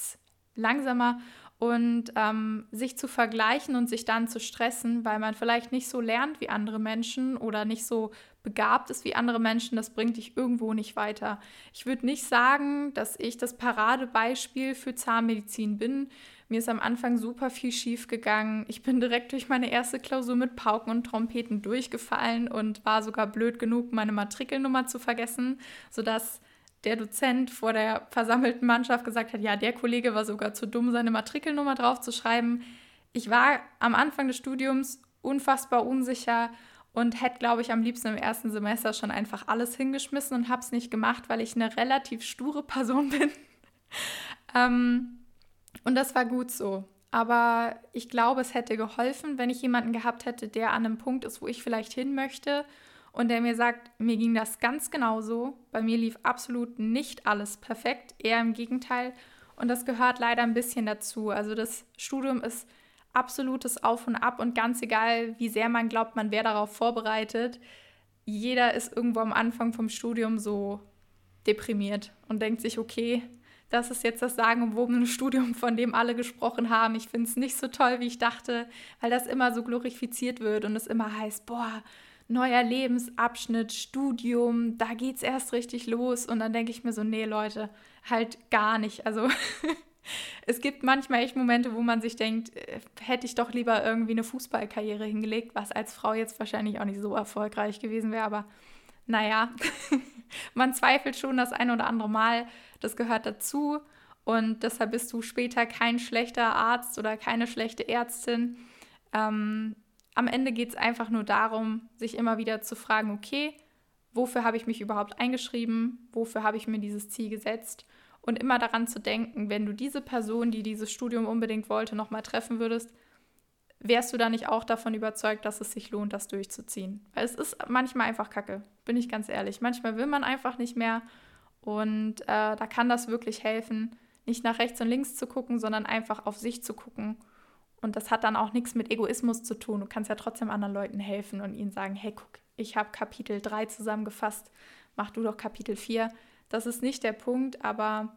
langsamer. Und ähm, sich zu vergleichen und sich dann zu stressen, weil man vielleicht nicht so lernt wie andere Menschen oder nicht so begabt ist wie andere Menschen, das bringt dich irgendwo nicht weiter. Ich würde nicht sagen, dass ich das Paradebeispiel für Zahnmedizin bin. Mir ist am Anfang super viel schief gegangen. Ich bin direkt durch meine erste Klausur mit Pauken und Trompeten durchgefallen und war sogar blöd genug, meine Matrikelnummer zu vergessen, sodass der Dozent vor der versammelten Mannschaft gesagt hat, ja, der Kollege war sogar zu dumm, seine Matrikelnummer draufzuschreiben. Ich war am Anfang des Studiums unfassbar unsicher und hätte, glaube ich, am liebsten im ersten Semester schon einfach alles hingeschmissen und habe es nicht gemacht, weil ich eine relativ sture Person *laughs* bin. ähm, und das war gut so. Aber ich glaube, es hätte geholfen, wenn ich jemanden gehabt hätte, der an einem Punkt ist, wo ich vielleicht hin möchte und der mir sagt, mir ging das ganz genauso. Bei mir lief absolut nicht alles perfekt, eher im Gegenteil. Und das gehört leider ein bisschen dazu. Also das Studium ist absolutes Auf und Ab und ganz egal, wie sehr man glaubt, man wäre darauf vorbereitet, jeder ist irgendwo am Anfang vom Studium so deprimiert und denkt sich, okay, das ist jetzt das sagenumwobene *laughs* Studium, von dem alle gesprochen haben. Ich finde es nicht so toll, wie ich dachte, weil das immer so glorifiziert wird und es immer heißt, boah, neuer Lebensabschnitt, Studium, da geht es erst richtig los. Und dann denke ich mir so, nee, Leute, halt gar nicht. Also *laughs* es gibt manchmal echt Momente, wo man sich denkt, äh, hätte ich doch lieber irgendwie eine Fußballkarriere hingelegt, was als Frau jetzt wahrscheinlich auch nicht so erfolgreich gewesen wäre, aber naja, *laughs* man zweifelt schon das ein oder andere Mal. Das gehört dazu. Und deshalb bist du später kein schlechter Arzt oder keine schlechte Ärztin. Ähm, am Ende geht es einfach nur darum, sich immer wieder zu fragen, okay, wofür habe ich mich überhaupt eingeschrieben? Wofür habe ich mir dieses Ziel gesetzt? Und immer daran zu denken, wenn du diese Person, die dieses Studium unbedingt wollte, nochmal treffen würdest, wärst du da nicht auch davon überzeugt, dass es sich lohnt, das durchzuziehen? Weil es ist manchmal einfach Kacke, bin ich ganz ehrlich. Manchmal will man einfach nicht mehr und äh, da kann das wirklich helfen, nicht nach rechts und links zu gucken, sondern einfach auf sich zu gucken. Und das hat dann auch nichts mit Egoismus zu tun. Du kannst ja trotzdem anderen Leuten helfen und ihnen sagen, hey, guck, ich habe Kapitel 3 zusammengefasst, mach du doch Kapitel 4. Das ist nicht der Punkt, aber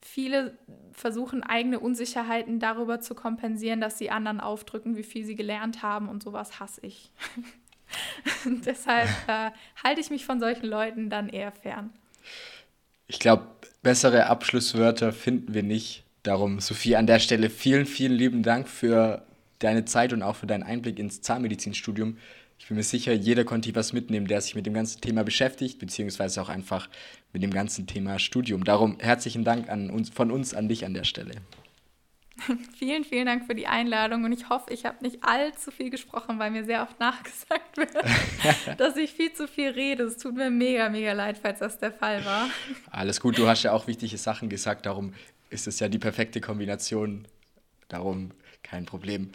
Viele versuchen eigene Unsicherheiten darüber zu kompensieren, dass sie anderen aufdrücken, wie viel sie gelernt haben und sowas hasse ich. *laughs* Deshalb *laughs* äh, halte ich mich von solchen Leuten dann eher fern. Ich glaube, bessere Abschlusswörter finden wir nicht. Darum, Sophie, an der Stelle vielen, vielen lieben Dank für deine Zeit und auch für deinen Einblick ins Zahnmedizinstudium. Ich bin mir sicher, jeder konnte hier was mitnehmen, der sich mit dem ganzen Thema beschäftigt, beziehungsweise auch einfach mit dem ganzen Thema Studium. Darum herzlichen Dank an uns, von uns an dich an der Stelle. *laughs* vielen, vielen Dank für die Einladung und ich hoffe, ich habe nicht allzu viel gesprochen, weil mir sehr oft nachgesagt wird, *laughs* dass ich viel zu viel rede. Es tut mir mega, mega leid, falls das der Fall war. Alles gut, du hast ja auch wichtige Sachen gesagt, darum ist es ja die perfekte Kombination. Darum kein Problem.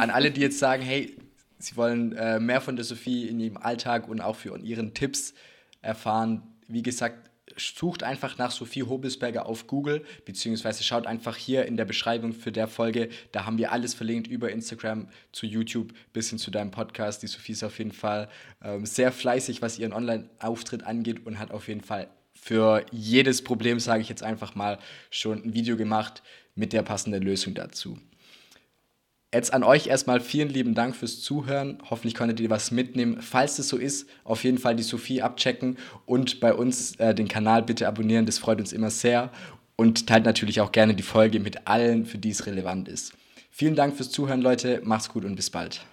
An alle, die jetzt sagen, hey, sie wollen äh, mehr von der Sophie in ihrem Alltag und auch für ihren Tipps erfahren, wie gesagt, sucht einfach nach Sophie Hobelsberger auf Google, beziehungsweise schaut einfach hier in der Beschreibung für der Folge. Da haben wir alles verlinkt über Instagram zu YouTube bis hin zu deinem Podcast. Die Sophie ist auf jeden Fall ähm, sehr fleißig, was ihren Online-Auftritt angeht und hat auf jeden Fall für jedes Problem, sage ich jetzt einfach mal, schon ein Video gemacht mit der passenden Lösung dazu. Jetzt an euch erstmal vielen lieben Dank fürs Zuhören. Hoffentlich konntet ihr was mitnehmen. Falls es so ist, auf jeden Fall die Sophie abchecken und bei uns äh, den Kanal bitte abonnieren. Das freut uns immer sehr. Und teilt natürlich auch gerne die Folge mit allen, für die es relevant ist. Vielen Dank fürs Zuhören, Leute. Macht's gut und bis bald.